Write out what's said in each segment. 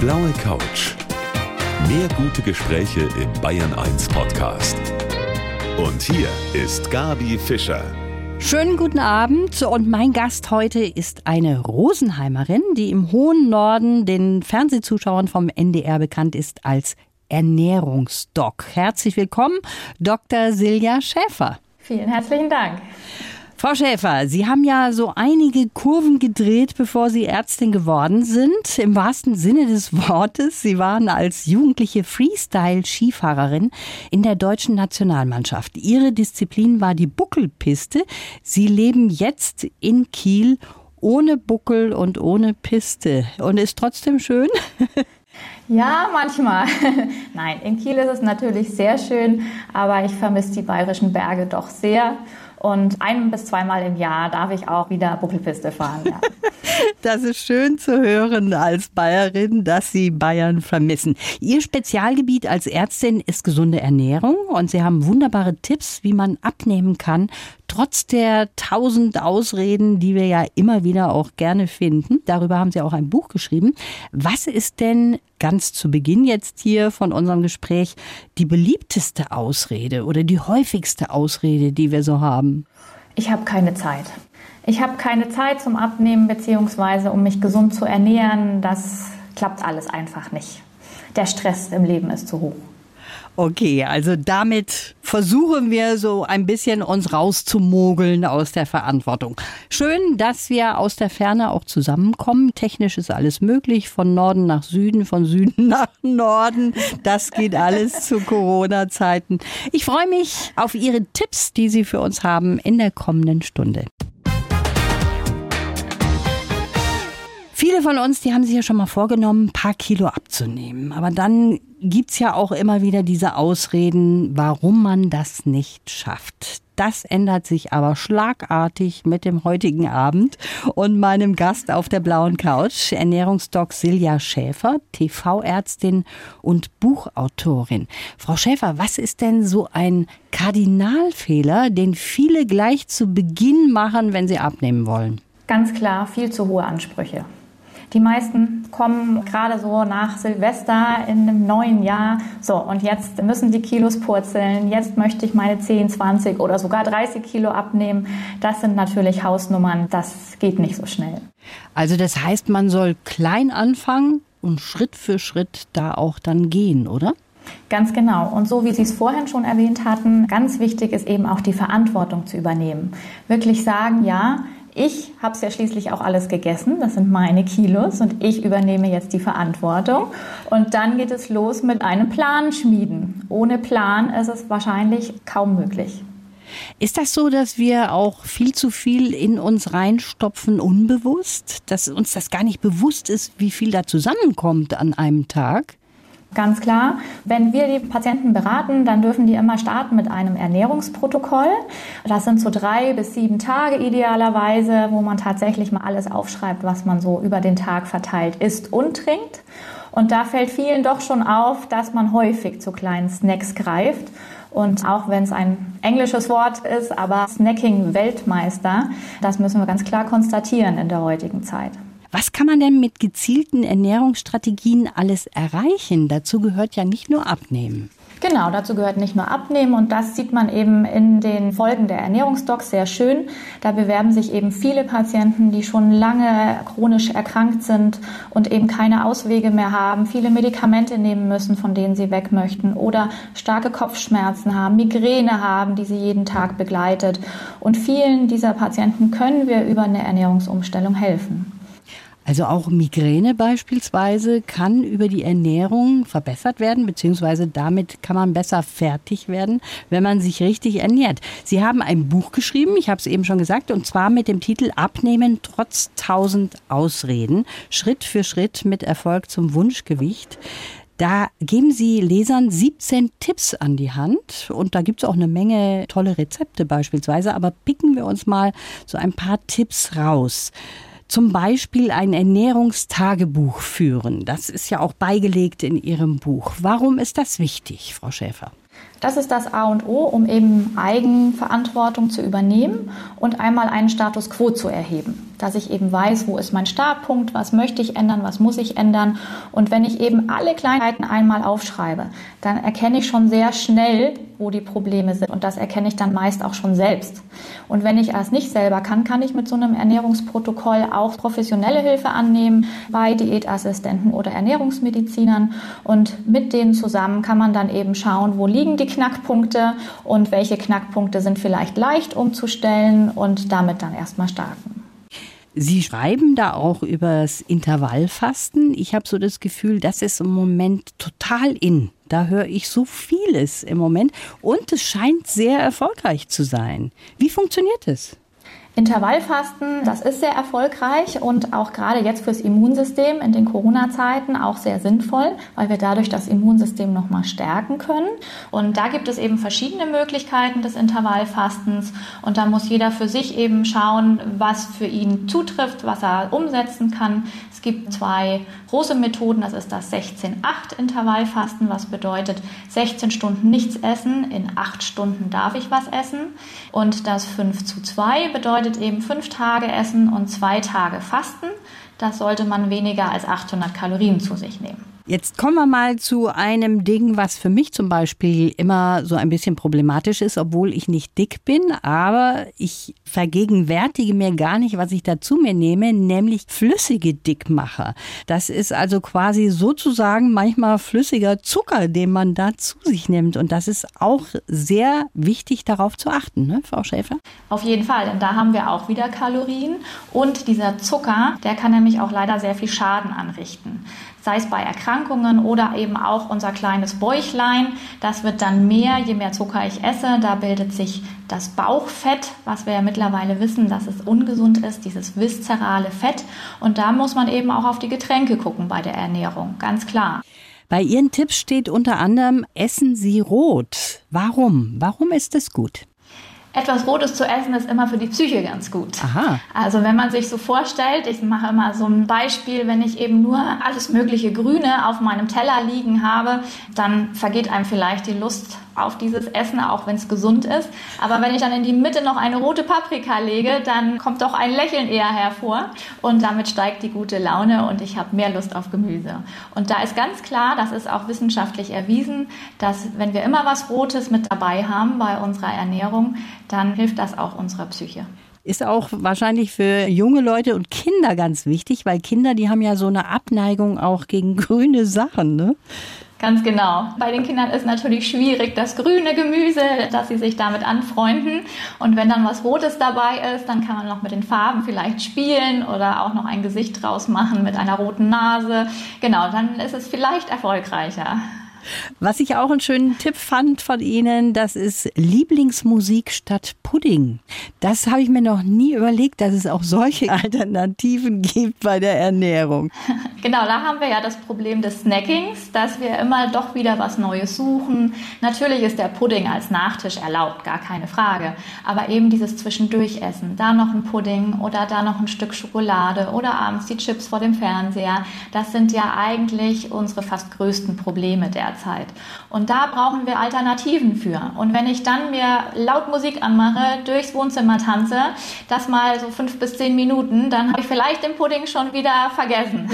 blaue Couch. Mehr gute Gespräche im Bayern 1 Podcast. Und hier ist Gabi Fischer. Schönen guten Abend und mein Gast heute ist eine Rosenheimerin, die im hohen Norden den Fernsehzuschauern vom NDR bekannt ist als Ernährungsdoc. Herzlich willkommen, Dr. Silja Schäfer. Vielen herzlichen Dank. Frau Schäfer, Sie haben ja so einige Kurven gedreht, bevor Sie Ärztin geworden sind. Im wahrsten Sinne des Wortes. Sie waren als jugendliche Freestyle-Skifahrerin in der deutschen Nationalmannschaft. Ihre Disziplin war die Buckelpiste. Sie leben jetzt in Kiel ohne Buckel und ohne Piste. Und ist trotzdem schön? Ja, manchmal. Nein, in Kiel ist es natürlich sehr schön, aber ich vermisse die bayerischen Berge doch sehr. Und ein bis zweimal im Jahr darf ich auch wieder Buckelpiste fahren. Ja. Das ist schön zu hören als Bayerin, dass Sie Bayern vermissen. Ihr Spezialgebiet als Ärztin ist gesunde Ernährung und Sie haben wunderbare Tipps, wie man abnehmen kann, trotz der tausend Ausreden, die wir ja immer wieder auch gerne finden. Darüber haben Sie auch ein Buch geschrieben. Was ist denn ganz zu Beginn jetzt hier von unserem Gespräch die beliebteste Ausrede oder die häufigste Ausrede, die wir so haben? Ich habe keine Zeit. Ich habe keine Zeit zum Abnehmen beziehungsweise um mich gesund zu ernähren. Das klappt alles einfach nicht. Der Stress im Leben ist zu hoch. Okay, also damit versuchen wir so ein bisschen uns rauszumogeln aus der Verantwortung. Schön, dass wir aus der Ferne auch zusammenkommen. Technisch ist alles möglich, von Norden nach Süden, von Süden nach Norden. Das geht alles zu Corona-Zeiten. Ich freue mich auf Ihre Tipps, die Sie für uns haben in der kommenden Stunde. Viele von uns, die haben sich ja schon mal vorgenommen, ein paar Kilo abzunehmen. Aber dann gibt's ja auch immer wieder diese Ausreden, warum man das nicht schafft. Das ändert sich aber schlagartig mit dem heutigen Abend und meinem Gast auf der blauen Couch, Ernährungsdoc Silja Schäfer, TV-Ärztin und Buchautorin. Frau Schäfer, was ist denn so ein Kardinalfehler, den viele gleich zu Beginn machen, wenn sie abnehmen wollen? Ganz klar, viel zu hohe Ansprüche. Die meisten kommen gerade so nach Silvester in einem neuen Jahr. So, und jetzt müssen die Kilos purzeln. Jetzt möchte ich meine 10, 20 oder sogar 30 Kilo abnehmen. Das sind natürlich Hausnummern. Das geht nicht so schnell. Also das heißt, man soll klein anfangen und Schritt für Schritt da auch dann gehen, oder? Ganz genau. Und so wie Sie es vorhin schon erwähnt hatten, ganz wichtig ist eben auch die Verantwortung zu übernehmen. Wirklich sagen, ja, ich habe es ja schließlich auch alles gegessen, das sind meine Kilos und ich übernehme jetzt die Verantwortung. Und dann geht es los mit einem Plan schmieden. Ohne Plan ist es wahrscheinlich kaum möglich. Ist das so, dass wir auch viel zu viel in uns reinstopfen, unbewusst? Dass uns das gar nicht bewusst ist, wie viel da zusammenkommt an einem Tag? Ganz klar. Wenn wir die Patienten beraten, dann dürfen die immer starten mit einem Ernährungsprotokoll. Das sind so drei bis sieben Tage idealerweise, wo man tatsächlich mal alles aufschreibt, was man so über den Tag verteilt isst und trinkt. Und da fällt vielen doch schon auf, dass man häufig zu kleinen Snacks greift. Und auch wenn es ein englisches Wort ist, aber Snacking-Weltmeister, das müssen wir ganz klar konstatieren in der heutigen Zeit. Was kann man denn mit gezielten Ernährungsstrategien alles erreichen? Dazu gehört ja nicht nur Abnehmen. Genau, dazu gehört nicht nur Abnehmen und das sieht man eben in den Folgen der Ernährungsdocs sehr schön. Da bewerben sich eben viele Patienten, die schon lange chronisch erkrankt sind und eben keine Auswege mehr haben, viele Medikamente nehmen müssen, von denen sie weg möchten oder starke Kopfschmerzen haben, Migräne haben, die sie jeden Tag begleitet. Und vielen dieser Patienten können wir über eine Ernährungsumstellung helfen. Also auch Migräne beispielsweise kann über die Ernährung verbessert werden, beziehungsweise damit kann man besser fertig werden, wenn man sich richtig ernährt. Sie haben ein Buch geschrieben, ich habe es eben schon gesagt, und zwar mit dem Titel Abnehmen trotz tausend Ausreden, Schritt für Schritt mit Erfolg zum Wunschgewicht. Da geben Sie Lesern 17 Tipps an die Hand und da gibt es auch eine Menge tolle Rezepte beispielsweise, aber picken wir uns mal so ein paar Tipps raus zum Beispiel ein Ernährungstagebuch führen. Das ist ja auch beigelegt in Ihrem Buch. Warum ist das wichtig, Frau Schäfer? Das ist das A und O, um eben Eigenverantwortung zu übernehmen und einmal einen Status quo zu erheben. Dass ich eben weiß, wo ist mein Startpunkt, was möchte ich ändern, was muss ich ändern. Und wenn ich eben alle Kleinheiten einmal aufschreibe, dann erkenne ich schon sehr schnell, wo die Probleme sind. Und das erkenne ich dann meist auch schon selbst. Und wenn ich es nicht selber kann, kann ich mit so einem Ernährungsprotokoll auch professionelle Hilfe annehmen bei Diätassistenten oder Ernährungsmedizinern. Und mit denen zusammen kann man dann eben schauen, wo liegen die Knackpunkte und welche Knackpunkte sind vielleicht leicht umzustellen und damit dann erstmal starten. Sie schreiben da auch über das Intervallfasten. Ich habe so das Gefühl, das ist im Moment total in. Da höre ich so vieles im Moment und es scheint sehr erfolgreich zu sein. Wie funktioniert es? Intervallfasten, das ist sehr erfolgreich und auch gerade jetzt fürs Immunsystem in den Corona-Zeiten auch sehr sinnvoll, weil wir dadurch das Immunsystem nochmal stärken können. Und da gibt es eben verschiedene Möglichkeiten des Intervallfastens und da muss jeder für sich eben schauen, was für ihn zutrifft, was er umsetzen kann. Es gibt zwei große Methoden, das ist das 16-8 Intervallfasten, was bedeutet 16 Stunden nichts essen, in 8 Stunden darf ich was essen. Und das 5 zu 2 bedeutet eben 5 Tage essen und 2 Tage fasten. Das sollte man weniger als 800 Kalorien zu sich nehmen. Jetzt kommen wir mal zu einem Ding, was für mich zum Beispiel immer so ein bisschen problematisch ist, obwohl ich nicht dick bin, aber ich vergegenwärtige mir gar nicht, was ich dazu mir nehme, nämlich flüssige Dickmacher. Das ist also quasi sozusagen manchmal flüssiger Zucker, den man da zu sich nimmt. Und das ist auch sehr wichtig, darauf zu achten, ne, Frau Schäfer? Auf jeden Fall, denn da haben wir auch wieder Kalorien. Und dieser Zucker, der kann nämlich auch leider sehr viel Schaden anrichten sei es bei Erkrankungen oder eben auch unser kleines Bäuchlein. Das wird dann mehr, je mehr Zucker ich esse. Da bildet sich das Bauchfett, was wir ja mittlerweile wissen, dass es ungesund ist, dieses viszerale Fett. Und da muss man eben auch auf die Getränke gucken bei der Ernährung, ganz klar. Bei Ihren Tipps steht unter anderem, essen Sie rot. Warum? Warum ist es gut? Etwas Rotes zu essen ist immer für die Psyche ganz gut. Aha. Also wenn man sich so vorstellt, ich mache immer so ein Beispiel, wenn ich eben nur alles mögliche Grüne auf meinem Teller liegen habe, dann vergeht einem vielleicht die Lust auf dieses Essen, auch wenn es gesund ist. Aber wenn ich dann in die Mitte noch eine rote Paprika lege, dann kommt doch ein Lächeln eher hervor und damit steigt die gute Laune und ich habe mehr Lust auf Gemüse. Und da ist ganz klar, das ist auch wissenschaftlich erwiesen, dass wenn wir immer was Rotes mit dabei haben bei unserer Ernährung, dann hilft das auch unserer Psyche ist auch wahrscheinlich für junge Leute und Kinder ganz wichtig, weil Kinder, die haben ja so eine Abneigung auch gegen grüne Sachen, ne? Ganz genau. Bei den Kindern ist natürlich schwierig, das grüne Gemüse, dass sie sich damit anfreunden. Und wenn dann was Rotes dabei ist, dann kann man noch mit den Farben vielleicht spielen oder auch noch ein Gesicht draus machen mit einer roten Nase. Genau, dann ist es vielleicht erfolgreicher. Was ich auch einen schönen Tipp fand von Ihnen, das ist Lieblingsmusik statt Pudding. Das habe ich mir noch nie überlegt, dass es auch solche Alternativen gibt bei der Ernährung. Genau, da haben wir ja das Problem des Snackings, dass wir immer doch wieder was Neues suchen. Natürlich ist der Pudding als Nachtisch erlaubt, gar keine Frage. Aber eben dieses Zwischendurchessen, da noch ein Pudding oder da noch ein Stück Schokolade oder abends die Chips vor dem Fernseher, das sind ja eigentlich unsere fast größten Probleme derzeit. Und da brauchen wir Alternativen für. Und wenn ich dann mir laut Musik anmache, durchs Wohnzimmer tanze, das mal so fünf bis zehn Minuten, dann habe ich vielleicht den Pudding schon wieder vergessen.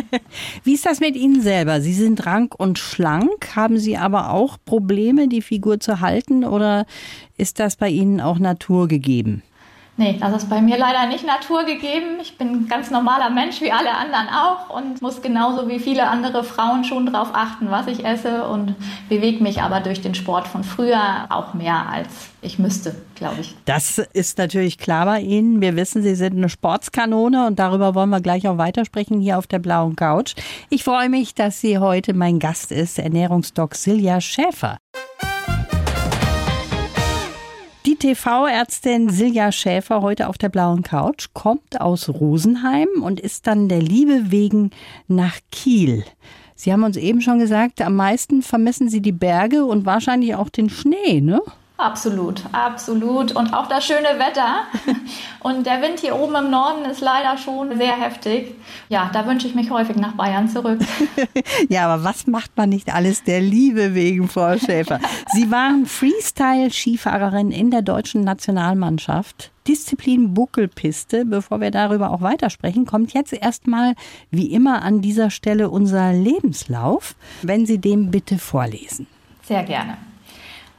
Wie ist das mit Ihnen selber? Sie sind rank und schlank. Haben Sie aber auch Probleme, die Figur zu halten oder ist das bei Ihnen auch naturgegeben? Nee, das ist bei mir leider nicht naturgegeben. Ich bin ein ganz normaler Mensch wie alle anderen auch und muss genauso wie viele andere Frauen schon darauf achten, was ich esse und bewege mich aber durch den Sport von früher auch mehr als ich müsste, glaube ich. Das ist natürlich klar bei Ihnen. Wir wissen, Sie sind eine Sportskanone und darüber wollen wir gleich auch weitersprechen hier auf der blauen Couch. Ich freue mich, dass sie heute mein Gast ist, Ernährungsdoc Silja Schäfer. Die TV-Ärztin Silja Schäfer heute auf der blauen Couch kommt aus Rosenheim und ist dann der Liebe wegen nach Kiel. Sie haben uns eben schon gesagt, am meisten vermissen Sie die Berge und wahrscheinlich auch den Schnee, ne? Absolut, absolut. Und auch das schöne Wetter. Und der Wind hier oben im Norden ist leider schon sehr heftig. Ja, da wünsche ich mich häufig nach Bayern zurück. ja, aber was macht man nicht alles der Liebe wegen, Frau Schäfer? Sie waren Freestyle-Skifahrerin in der deutschen Nationalmannschaft. Disziplin Buckelpiste. Bevor wir darüber auch weitersprechen, kommt jetzt erstmal wie immer an dieser Stelle unser Lebenslauf. Wenn Sie dem bitte vorlesen. Sehr gerne.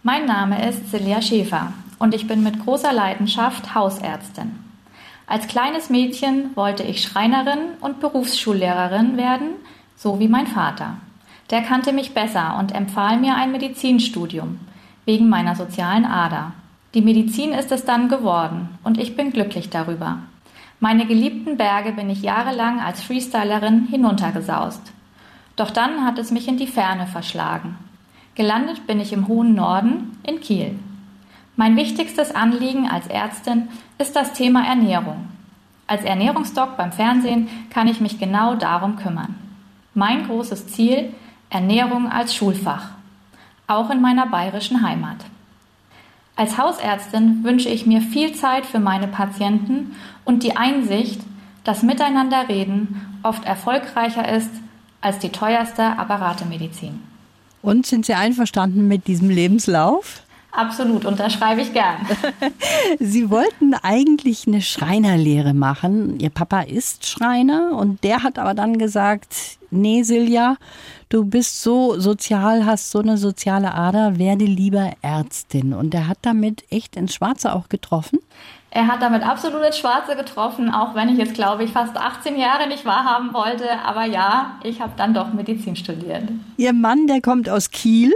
Mein Name ist Celia Schäfer und ich bin mit großer Leidenschaft Hausärztin. Als kleines Mädchen wollte ich Schreinerin und Berufsschullehrerin werden, so wie mein Vater. Der kannte mich besser und empfahl mir ein Medizinstudium wegen meiner sozialen Ader. Die Medizin ist es dann geworden und ich bin glücklich darüber. Meine geliebten Berge bin ich jahrelang als Freestylerin hinuntergesaust. Doch dann hat es mich in die Ferne verschlagen. Gelandet bin ich im hohen Norden in Kiel. Mein wichtigstes Anliegen als Ärztin ist das Thema Ernährung. Als Ernährungsdoc beim Fernsehen kann ich mich genau darum kümmern. Mein großes Ziel Ernährung als Schulfach, auch in meiner bayerischen Heimat. Als Hausärztin wünsche ich mir viel Zeit für meine Patienten und die Einsicht, dass Miteinanderreden oft erfolgreicher ist als die teuerste Apparatemedizin. Und sind Sie einverstanden mit diesem Lebenslauf? Absolut, unterschreibe ich gern. Sie wollten eigentlich eine Schreinerlehre machen. Ihr Papa ist Schreiner und der hat aber dann gesagt, nee Silja, du bist so sozial, hast so eine soziale Ader, werde lieber Ärztin. Und er hat damit echt ins Schwarze auch getroffen. Er hat damit absolut ins Schwarze getroffen, auch wenn ich jetzt, glaube ich, fast 18 Jahre nicht wahrhaben wollte. Aber ja, ich habe dann doch Medizin studiert. Ihr Mann, der kommt aus Kiel.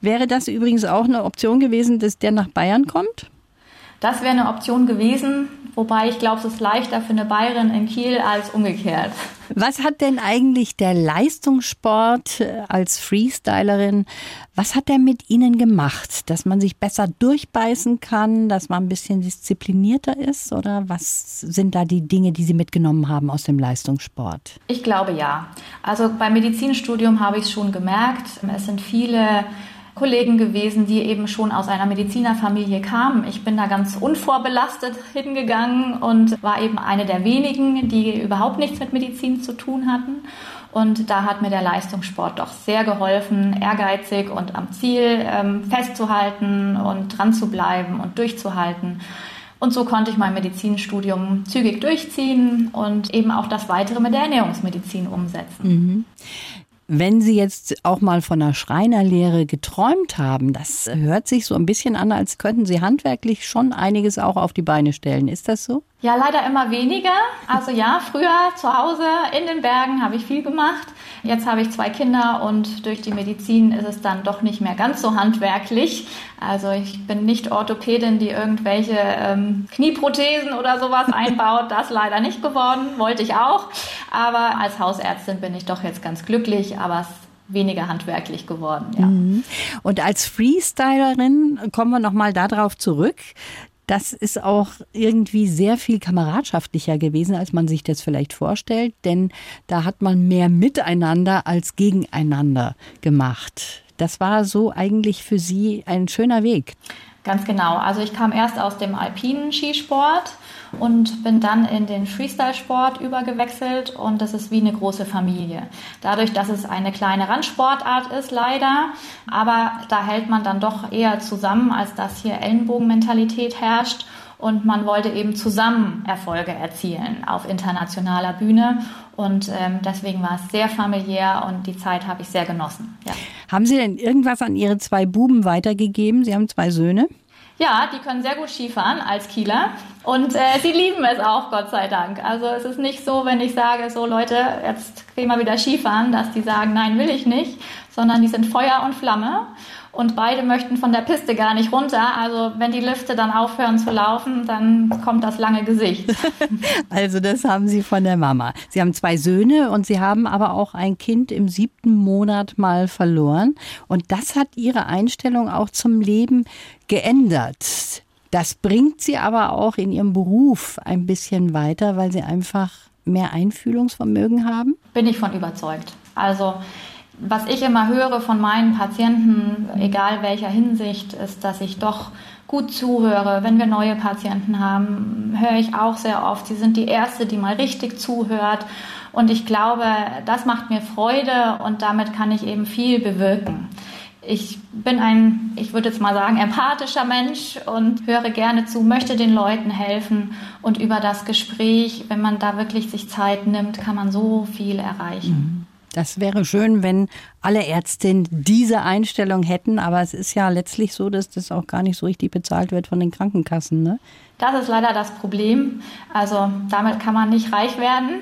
Wäre das übrigens auch eine Option gewesen, dass der nach Bayern kommt? Das wäre eine Option gewesen, wobei ich glaube, es ist leichter für eine Bayerin in Kiel als umgekehrt. Was hat denn eigentlich der Leistungssport äh, als Freestylerin, was hat der mit Ihnen gemacht? Dass man sich besser durchbeißen kann, dass man ein bisschen disziplinierter ist? Oder was sind da die Dinge, die Sie mitgenommen haben aus dem Leistungssport? Ich glaube ja. Also beim Medizinstudium habe ich es schon gemerkt. Es sind viele Kollegen gewesen, die eben schon aus einer Medizinerfamilie kamen. Ich bin da ganz unvorbelastet hingegangen und war eben eine der wenigen, die überhaupt nichts mit Medizin zu tun hatten. Und da hat mir der Leistungssport doch sehr geholfen, ehrgeizig und am Ziel ähm, festzuhalten und dran zu bleiben und durchzuhalten. Und so konnte ich mein Medizinstudium zügig durchziehen und eben auch das weitere mit der Ernährungsmedizin umsetzen. Mhm. Wenn Sie jetzt auch mal von einer Schreinerlehre geträumt haben, das hört sich so ein bisschen an, als könnten Sie handwerklich schon einiges auch auf die Beine stellen. Ist das so? Ja, leider immer weniger. Also ja, früher zu Hause in den Bergen habe ich viel gemacht. Jetzt habe ich zwei Kinder und durch die Medizin ist es dann doch nicht mehr ganz so handwerklich. Also ich bin nicht Orthopädin, die irgendwelche ähm, Knieprothesen oder sowas einbaut. Das leider nicht geworden, wollte ich auch. Aber als Hausärztin bin ich doch jetzt ganz glücklich, aber es weniger handwerklich geworden. Ja. Mhm. Und als Freestylerin kommen wir nochmal darauf zurück das ist auch irgendwie sehr viel kameradschaftlicher gewesen, als man sich das vielleicht vorstellt, denn da hat man mehr miteinander als gegeneinander gemacht. Das war so eigentlich für Sie ein schöner Weg. Ganz genau. Also ich kam erst aus dem alpinen Skisport und bin dann in den Freestyle-Sport übergewechselt und das ist wie eine große Familie. Dadurch, dass es eine kleine Randsportart ist, leider, aber da hält man dann doch eher zusammen, als dass hier Ellenbogenmentalität herrscht und man wollte eben zusammen Erfolge erzielen auf internationaler Bühne und ähm, deswegen war es sehr familiär und die Zeit habe ich sehr genossen. Ja. Haben Sie denn irgendwas an Ihre zwei Buben weitergegeben? Sie haben zwei Söhne. Ja, die können sehr gut Skifahren als Kieler und äh, sie lieben es auch, Gott sei Dank. Also es ist nicht so, wenn ich sage, so Leute, jetzt gehen wir wieder Skifahren, dass die sagen, nein, will ich nicht, sondern die sind Feuer und Flamme und beide möchten von der Piste gar nicht runter. Also wenn die Lifte dann aufhören zu laufen, dann kommt das lange Gesicht. also das haben Sie von der Mama. Sie haben zwei Söhne und Sie haben aber auch ein Kind im siebten Monat mal verloren. Und das hat Ihre Einstellung auch zum Leben geändert. Das bringt Sie aber auch in Ihrem Beruf ein bisschen weiter, weil Sie einfach mehr Einfühlungsvermögen haben? Bin ich von überzeugt. Also Was ich immer höre von meinen Patienten, egal welcher Hinsicht, ist, dass ich doch gut zuhöre. Wenn wir neue Patienten haben, höre ich auch sehr oft, sie sind die Erste, die mal richtig zuhört. Und ich glaube, das macht mir Freude und damit kann ich eben viel bewirken. Ich bin ein, ich würde jetzt mal sagen, empathischer Mensch und höre gerne zu, möchte den Leuten helfen. Und über das Gespräch, wenn man da wirklich sich Zeit nimmt, kann man so viel erreichen. Mhm. Das wäre schön, wenn alle Ärztinnen diese Einstellung hätten, aber es ist ja letztlich so, dass das auch gar nicht so richtig bezahlt wird von den Krankenkassen. Ne? Das ist leider das Problem. Also damit kann man nicht reich werden,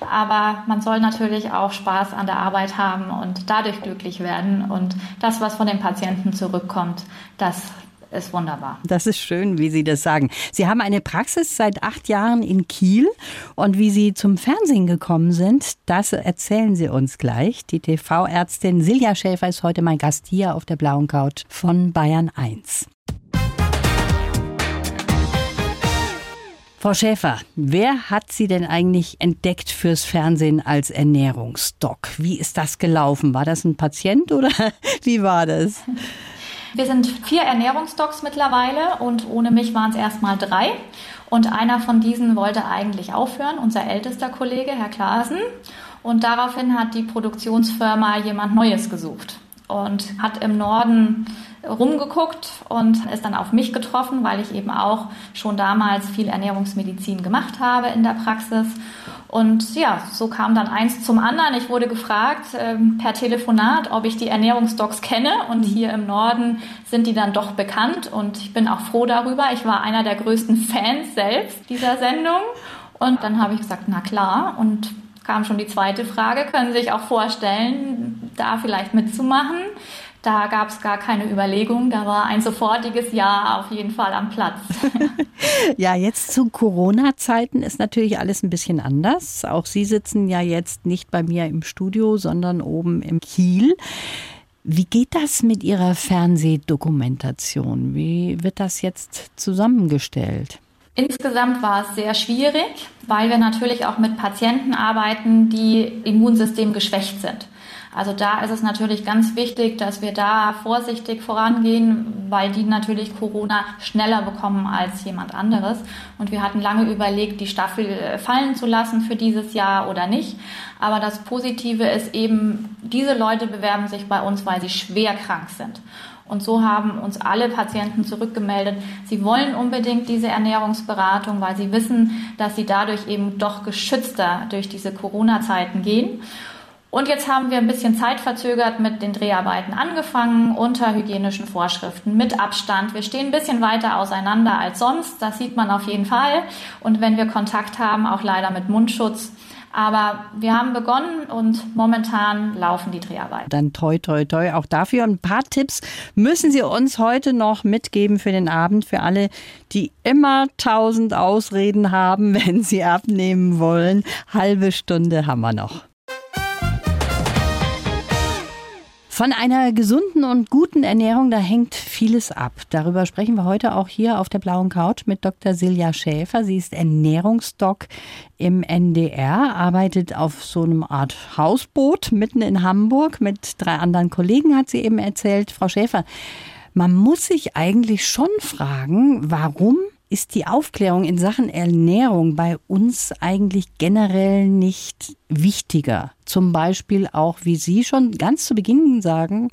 aber man soll natürlich auch Spaß an der Arbeit haben und dadurch glücklich werden. Und das, was von den Patienten zurückkommt, das ist wunderbar. Das ist schön, wie Sie das sagen. Sie haben eine Praxis seit acht Jahren in Kiel und wie Sie zum Fernsehen gekommen sind, das erzählen Sie uns gleich. Die TV-Ärztin Silja Schäfer ist heute mein Gast hier auf der blauen Couch von Bayern 1. Frau Schäfer, wer hat Sie denn eigentlich entdeckt fürs Fernsehen als Ernährungsdoc? Wie ist das gelaufen? War das ein Patient oder wie war das? Wir sind vier Ernährungsdocs mittlerweile und ohne mich waren es erstmal drei. Und einer von diesen wollte eigentlich aufhören, unser ältester Kollege, Herr Klaasen. Und daraufhin hat die Produktionsfirma jemand Neues gesucht und hat im Norden rumgeguckt und ist dann auf mich getroffen, weil ich eben auch schon damals viel Ernährungsmedizin gemacht habe in der Praxis. Und ja, so kam dann eins zum anderen. Ich wurde gefragt ähm, per Telefonat, ob ich die Ernährungsdocs kenne. Und hier im Norden sind die dann doch bekannt. Und ich bin auch froh darüber. Ich war einer der größten Fans selbst dieser Sendung. Und dann habe ich gesagt, na klar. Und kam schon die zweite Frage, können Sie sich auch vorstellen, da vielleicht mitzumachen? Da gab es gar keine Überlegung, da war ein sofortiges Ja auf jeden Fall am Platz. ja, jetzt zu Corona-Zeiten ist natürlich alles ein bisschen anders. Auch Sie sitzen ja jetzt nicht bei mir im Studio, sondern oben im Kiel. Wie geht das mit Ihrer Fernsehdokumentation? Wie wird das jetzt zusammengestellt? Insgesamt war es sehr schwierig, weil wir natürlich auch mit Patienten arbeiten, die Immunsystem geschwächt sind. Also da ist es natürlich ganz wichtig, dass wir da vorsichtig vorangehen, weil die natürlich Corona schneller bekommen als jemand anderes. Und wir hatten lange überlegt, die Staffel äh, fallen zu lassen für dieses Jahr oder nicht. Aber das Positive ist eben, diese Leute bewerben sich bei uns, weil sie schwer krank sind. Und so haben uns alle Patienten zurückgemeldet, sie wollen unbedingt diese Ernährungsberatung, weil sie wissen, dass sie dadurch eben doch geschützter durch diese Corona-Zeiten gehen. Und jetzt haben wir ein bisschen zeitverzögert mit den Dreharbeiten angefangen, unter hygienischen Vorschriften, mit Abstand. Wir stehen ein bisschen weiter auseinander als sonst, das sieht man auf jeden Fall. Und wenn wir Kontakt haben, auch leider mit Mundschutz. Aber wir haben begonnen und momentan laufen die Dreharbeiten. Dann toi, toi, toi. Auch dafür ein paar Tipps müssen Sie uns heute noch mitgeben für den Abend, für alle, die immer tausend Ausreden haben, wenn sie abnehmen wollen. Halbe Stunde haben wir noch. Von einer gesunden und guten Ernährung, da hängt vieles ab. Darüber sprechen wir heute auch hier auf der blauen Couch mit Dr. Silja Schäfer. Sie ist Ernährungsdoc im NDR, arbeitet auf so einem Art Hausboot mitten in Hamburg mit drei anderen Kollegen, hat sie eben erzählt. Frau Schäfer, man muss sich eigentlich schon fragen, warum ist die Aufklärung in Sachen Ernährung bei uns eigentlich generell nicht wichtiger? Zum Beispiel auch, wie Sie schon ganz zu Beginn sagen,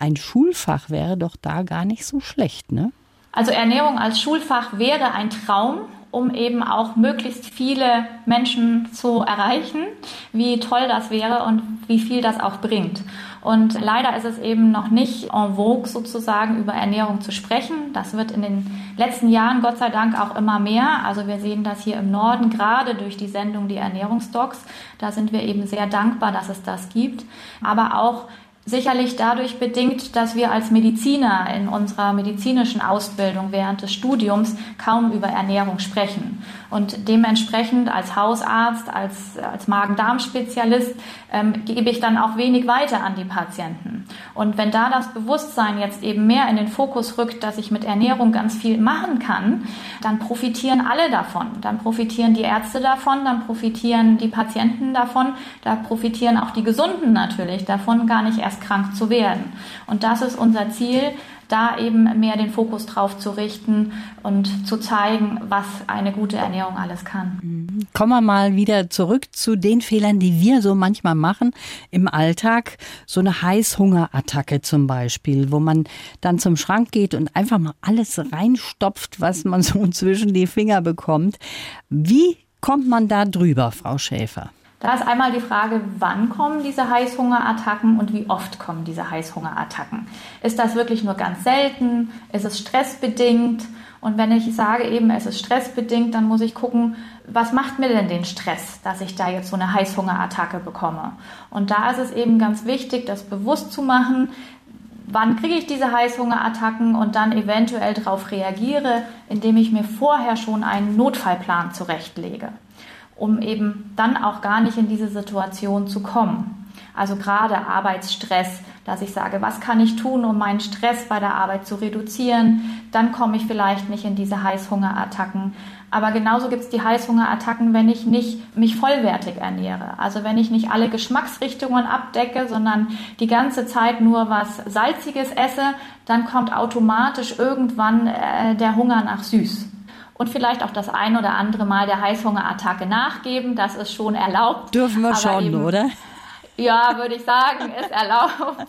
ein Schulfach wäre doch da gar nicht so schlecht, ne? Also Ernährung als Schulfach wäre ein Traum, um eben auch möglichst viele Menschen zu erreichen, wie toll das wäre und wie viel das auch bringt. Und leider ist es eben noch nicht en vogue sozusagen über Ernährung zu sprechen. Das wird in den letzten Jahren Gott sei Dank auch immer mehr. Also wir sehen das hier im Norden gerade durch die Sendung Die Ernährungsdocs. Da sind wir eben sehr dankbar, dass es das gibt. Aber auch sicherlich dadurch bedingt, dass wir als Mediziner in unserer medizinischen Ausbildung während des Studiums kaum über Ernährung sprechen. Und dementsprechend als Hausarzt, als, als Magen-Darm-Spezialist ähm, gebe ich dann auch wenig weiter an die Patienten. Und wenn da das Bewusstsein jetzt eben mehr in den Fokus rückt, dass ich mit Ernährung ganz viel machen kann, dann profitieren alle davon. Dann profitieren die Ärzte davon, dann profitieren die Patienten davon, da profitieren auch die Gesunden natürlich davon, gar nicht erst krank zu werden. Und das ist unser Ziel, da eben mehr den Fokus drauf zu richten und zu zeigen, was eine gute Ernährung alles kann. Kommen wir mal wieder zurück zu den Fehlern, die wir so manchmal machen im Alltag. So eine Heißhungerattacke zum Beispiel, wo man dann zum Schrank geht und einfach mal alles reinstopft, was man so zwischen die Finger bekommt. Wie kommt man da drüber, Frau Schäfer? Da ist einmal die Frage, wann kommen diese Heißhungerattacken und wie oft kommen diese Heißhungerattacken. Ist das wirklich nur ganz selten? Ist es stressbedingt? Und wenn ich sage eben, es ist stressbedingt, dann muss ich gucken, was macht mir denn den Stress, dass ich da jetzt so eine Heißhungerattacke bekomme? Und da ist es eben ganz wichtig, das bewusst zu machen, wann kriege ich diese Heißhungerattacken und dann eventuell darauf reagiere, indem ich mir vorher schon einen Notfallplan zurechtlege um eben dann auch gar nicht in diese Situation zu kommen. Also gerade Arbeitsstress, dass ich sage, was kann ich tun, um meinen Stress bei der Arbeit zu reduzieren, dann komme ich vielleicht nicht in diese Heißhungerattacken. Aber genauso gibt es die Heißhungerattacken, wenn ich nicht mich vollwertig ernähre. Also wenn ich nicht alle Geschmacksrichtungen abdecke, sondern die ganze Zeit nur was Salziges esse, dann kommt automatisch irgendwann äh, der Hunger nach süß und vielleicht auch das ein oder andere Mal der Heißhungerattacke nachgeben. Das ist schon erlaubt. Dürfen wir schon, eben, oder? Ja, würde ich sagen, ist erlaubt,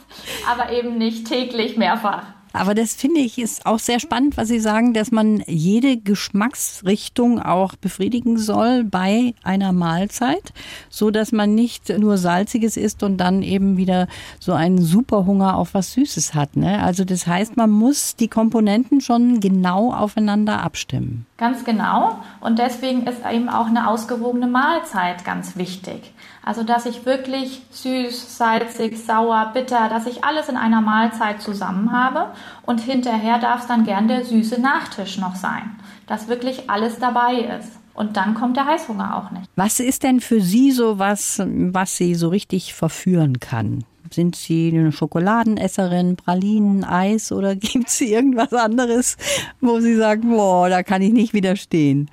aber eben nicht täglich mehrfach. Aber das finde ich ist auch sehr spannend, was Sie sagen, dass man jede Geschmacksrichtung auch befriedigen soll bei einer Mahlzeit, so dass man nicht nur salziges isst und dann eben wieder so einen Superhunger auf was Süßes hat. Ne? Also das heißt, man muss die Komponenten schon genau aufeinander abstimmen. Ganz genau. Und deswegen ist eben auch eine ausgewogene Mahlzeit ganz wichtig. Also, dass ich wirklich süß, salzig, sauer, bitter, dass ich alles in einer Mahlzeit zusammen habe und hinterher darf es dann gern der süße Nachtisch noch sein, dass wirklich alles dabei ist. Und dann kommt der Heißhunger auch nicht. Was ist denn für Sie so was, was Sie so richtig verführen kann? Sind Sie eine Schokoladenesserin, Pralinen, Eis oder gibt es irgendwas anderes, wo Sie sagen, boah, da kann ich nicht widerstehen?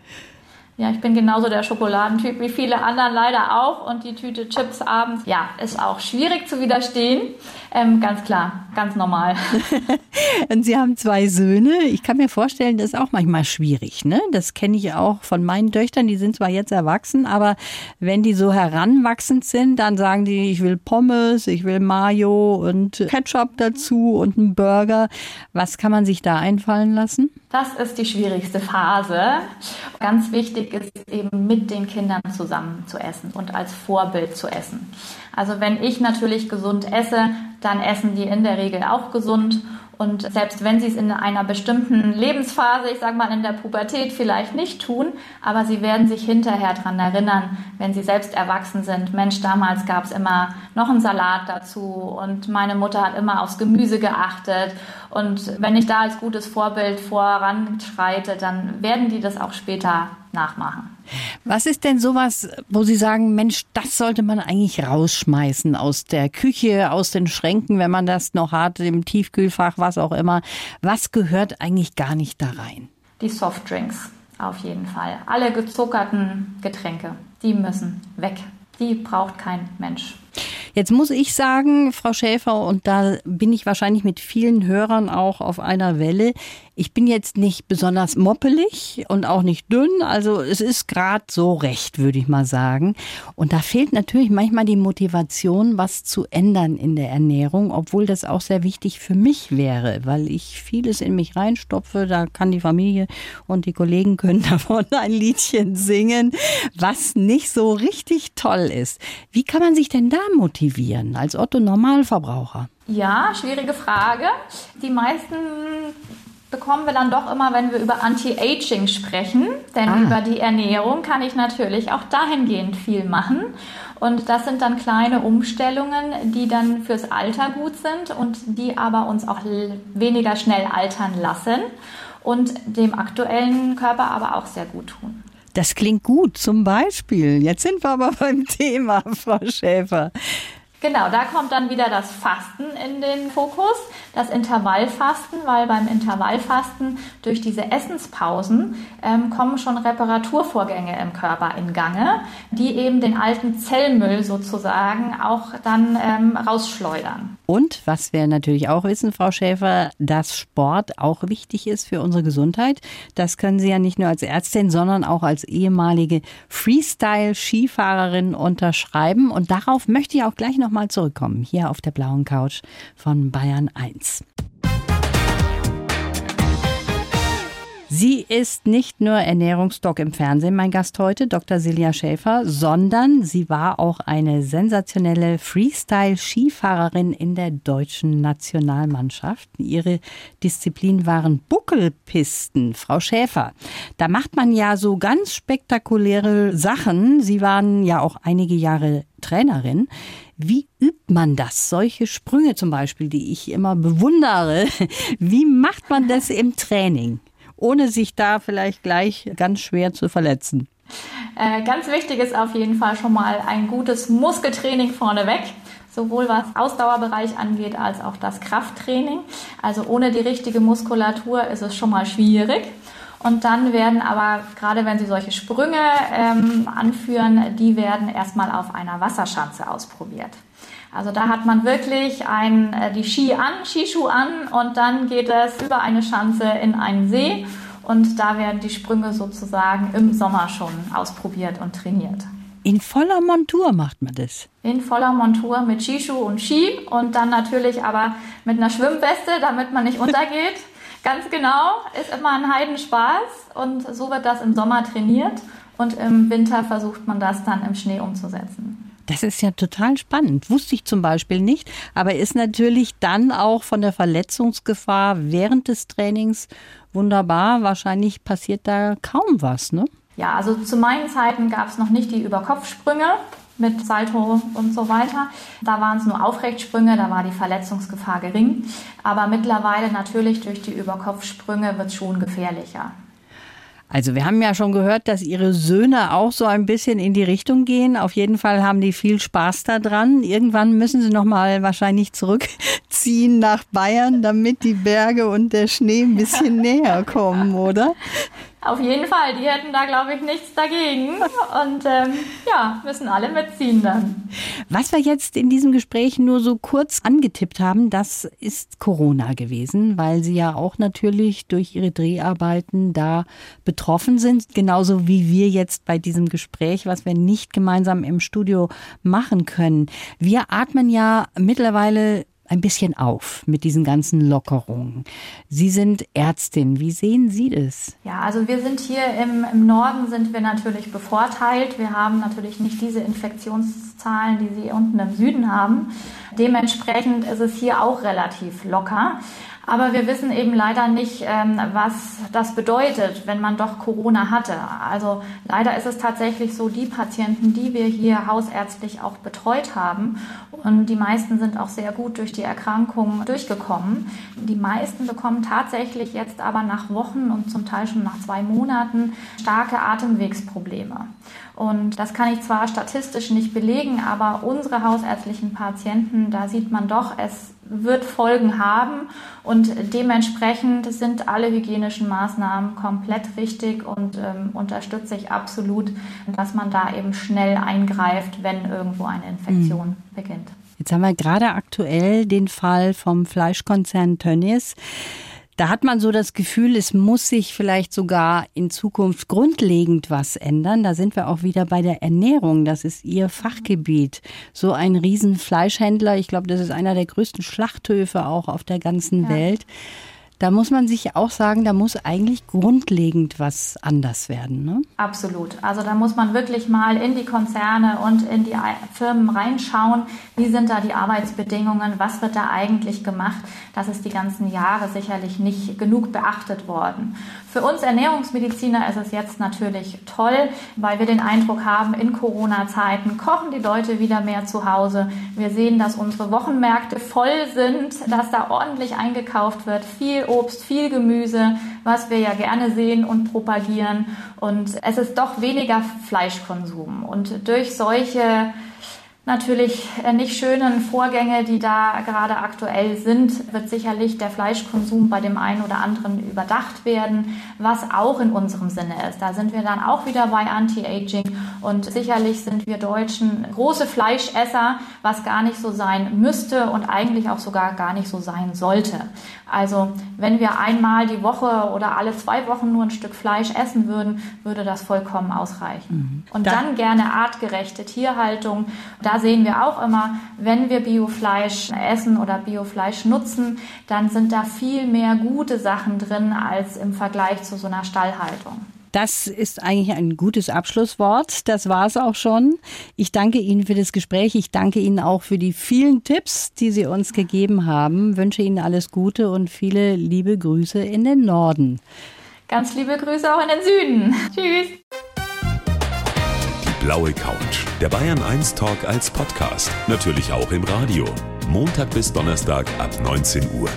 Ja, ich bin genauso der Schokoladentyp wie viele anderen leider auch. Und die Tüte Chips abends, ja, ist auch schwierig zu widerstehen. Ähm, ganz klar, ganz normal. und Sie haben zwei Söhne. Ich kann mir vorstellen, das ist auch manchmal schwierig. Ne? Das kenne ich auch von meinen Töchtern. Die sind zwar jetzt erwachsen, aber wenn die so heranwachsend sind, dann sagen die, ich will Pommes, ich will Mayo und Ketchup dazu und einen Burger. Was kann man sich da einfallen lassen? Das ist die schwierigste Phase. Ganz wichtig ist eben mit den Kindern zusammen zu essen und als Vorbild zu essen. Also wenn ich natürlich gesund esse, dann essen die in der Regel auch gesund und selbst wenn sie es in einer bestimmten Lebensphase, ich sage mal in der Pubertät, vielleicht nicht tun, aber sie werden sich hinterher daran erinnern, wenn sie selbst erwachsen sind. Mensch, damals gab es immer noch einen Salat dazu und meine Mutter hat immer aufs Gemüse geachtet. Und wenn ich da als gutes Vorbild voranschreite, dann werden die das auch später nachmachen. Was ist denn sowas, wo Sie sagen, Mensch, das sollte man eigentlich rausschmeißen aus der Küche, aus den Schränken, wenn man das noch hat, im Tiefkühlfach, was auch immer. Was gehört eigentlich gar nicht da rein? Die Softdrinks, auf jeden Fall. Alle gezuckerten Getränke, die müssen weg. Die braucht kein Mensch. Jetzt muss ich sagen, Frau Schäfer, und da bin ich wahrscheinlich mit vielen Hörern auch auf einer Welle, ich bin jetzt nicht besonders moppelig und auch nicht dünn, also es ist gerade so recht, würde ich mal sagen. Und da fehlt natürlich manchmal die Motivation, was zu ändern in der Ernährung, obwohl das auch sehr wichtig für mich wäre, weil ich vieles in mich reinstopfe. Da kann die Familie und die Kollegen können davon ein Liedchen singen, was nicht so richtig toll ist. Wie kann man sich denn da motivieren als Otto Normalverbraucher? Ja, schwierige Frage. Die meisten bekommen wir dann doch immer, wenn wir über Anti-Aging sprechen. Denn ah. über die Ernährung kann ich natürlich auch dahingehend viel machen. Und das sind dann kleine Umstellungen, die dann fürs Alter gut sind und die aber uns auch weniger schnell altern lassen und dem aktuellen Körper aber auch sehr gut tun. Das klingt gut, zum Beispiel. Jetzt sind wir aber beim Thema, Frau Schäfer. Genau, da kommt dann wieder das Fasten in den Fokus, das Intervallfasten, weil beim Intervallfasten durch diese Essenspausen ähm, kommen schon Reparaturvorgänge im Körper in Gange, die eben den alten Zellmüll sozusagen auch dann ähm, rausschleudern. Und was wir natürlich auch wissen, Frau Schäfer, dass Sport auch wichtig ist für unsere Gesundheit. Das können Sie ja nicht nur als Ärztin, sondern auch als ehemalige Freestyle-Skifahrerin unterschreiben. Und darauf möchte ich auch gleich nochmal zurückkommen, hier auf der blauen Couch von Bayern 1. Sie ist nicht nur Ernährungsdoc im Fernsehen, mein Gast heute, Dr. Silja Schäfer, sondern sie war auch eine sensationelle Freestyle-Skifahrerin in der deutschen Nationalmannschaft. Ihre Disziplin waren Buckelpisten. Frau Schäfer, da macht man ja so ganz spektakuläre Sachen. Sie waren ja auch einige Jahre Trainerin. Wie übt man das? Solche Sprünge zum Beispiel, die ich immer bewundere. Wie macht man das im Training? ohne sich da vielleicht gleich ganz schwer zu verletzen? Äh, ganz wichtig ist auf jeden Fall schon mal ein gutes Muskeltraining vorneweg sowohl was Ausdauerbereich angeht als auch das Krafttraining. Also ohne die richtige Muskulatur ist es schon mal schwierig. Und dann werden aber, gerade wenn Sie solche Sprünge ähm, anführen, die werden erstmal auf einer Wasserschanze ausprobiert. Also da hat man wirklich ein, äh, die Ski an, Skischuh an und dann geht es über eine Schanze in einen See und da werden die Sprünge sozusagen im Sommer schon ausprobiert und trainiert. In voller Montur macht man das. In voller Montur mit Skischuh und Ski und dann natürlich aber mit einer Schwimmweste, damit man nicht untergeht. Ganz genau, ist immer ein Heidenspaß und so wird das im Sommer trainiert und im Winter versucht man das dann im Schnee umzusetzen. Das ist ja total spannend. Wusste ich zum Beispiel nicht, aber ist natürlich dann auch von der Verletzungsgefahr während des Trainings wunderbar. Wahrscheinlich passiert da kaum was, ne? Ja, also zu meinen Zeiten gab es noch nicht die Überkopfsprünge mit Salto und so weiter. Da waren es nur Aufrechtsprünge, da war die Verletzungsgefahr gering. Aber mittlerweile natürlich durch die Überkopfsprünge wird es schon gefährlicher. Also wir haben ja schon gehört, dass Ihre Söhne auch so ein bisschen in die Richtung gehen. Auf jeden Fall haben die viel Spaß daran. Irgendwann müssen sie noch mal wahrscheinlich zurückziehen nach Bayern, damit die Berge und der Schnee ein bisschen näher kommen, oder? Auf jeden Fall, die hätten da, glaube ich, nichts dagegen. Und ähm, ja, müssen alle mitziehen dann. Was wir jetzt in diesem Gespräch nur so kurz angetippt haben, das ist Corona gewesen, weil Sie ja auch natürlich durch Ihre Dreharbeiten da betroffen sind, genauso wie wir jetzt bei diesem Gespräch, was wir nicht gemeinsam im Studio machen können. Wir atmen ja mittlerweile ein bisschen auf mit diesen ganzen Lockerungen. Sie sind Ärztin. Wie sehen Sie das? Ja, also wir sind hier im, im Norden sind wir natürlich bevorteilt. Wir haben natürlich nicht diese Infektionszahlen, die Sie unten im Süden haben. Dementsprechend ist es hier auch relativ locker. Aber wir wissen eben leider nicht, ähm, was das bedeutet, wenn man doch Corona hatte. Also leider ist es tatsächlich so, die Patienten, die wir hier hausärztlich auch betreut haben, und die meisten sind auch sehr gut durch die Erkrankung durchgekommen. Die meisten bekommen tatsächlich jetzt aber nach Wochen und zum Teil schon nach zwei Monaten starke Atemwegsprobleme. Und das kann ich zwar statistisch nicht belegen, aber unsere hausärztlichen Patienten, da sieht man doch, es wird Folgen haben und dementsprechend sind alle hygienischen Maßnahmen komplett richtig und ähm, unterstütze ich absolut, dass man da eben schnell eingreift, wenn irgendwo eine Infektion mhm. beginnt. Jetzt haben wir gerade aktuell den Fall vom Fleischkonzern Tönnies. Da hat man so das Gefühl, es muss sich vielleicht sogar in Zukunft grundlegend was ändern. Da sind wir auch wieder bei der Ernährung. Das ist Ihr Fachgebiet. So ein Riesenfleischhändler, ich glaube, das ist einer der größten Schlachthöfe auch auf der ganzen ja. Welt. Da muss man sich auch sagen, da muss eigentlich grundlegend was anders werden. Ne? Absolut. Also da muss man wirklich mal in die Konzerne und in die Firmen reinschauen. Wie sind da die Arbeitsbedingungen? Was wird da eigentlich gemacht? Das ist die ganzen Jahre sicherlich nicht genug beachtet worden. Für uns Ernährungsmediziner ist es jetzt natürlich toll, weil wir den Eindruck haben, in Corona-Zeiten kochen die Leute wieder mehr zu Hause. Wir sehen, dass unsere Wochenmärkte voll sind, dass da ordentlich eingekauft wird, viel Obst, viel Gemüse, was wir ja gerne sehen und propagieren. Und es ist doch weniger Fleischkonsum. Und durch solche natürlich äh, nicht schönen Vorgänge, die da gerade aktuell sind, wird sicherlich der Fleischkonsum bei dem einen oder anderen überdacht werden, was auch in unserem Sinne ist. Da sind wir dann auch wieder bei Anti-Aging und sicherlich sind wir Deutschen große Fleischesser, was gar nicht so sein müsste und eigentlich auch sogar gar nicht so sein sollte. Also wenn wir einmal die Woche oder alle zwei Wochen nur ein Stück Fleisch essen würden, würde das vollkommen ausreichen. Mhm. Und dann gerne artgerechte Tierhaltung. Da sehen wir auch immer, wenn wir Biofleisch essen oder Biofleisch nutzen, dann sind da viel mehr gute Sachen drin als im Vergleich zu so einer Stallhaltung. Das ist eigentlich ein gutes Abschlusswort. Das war es auch schon. Ich danke Ihnen für das Gespräch. Ich danke Ihnen auch für die vielen Tipps, die Sie uns gegeben haben. Wünsche Ihnen alles Gute und viele liebe Grüße in den Norden. Ganz liebe Grüße auch in den Süden. Tschüss. Blaue Couch. Der Bayern 1 Talk als Podcast. Natürlich auch im Radio. Montag bis Donnerstag ab 19 Uhr.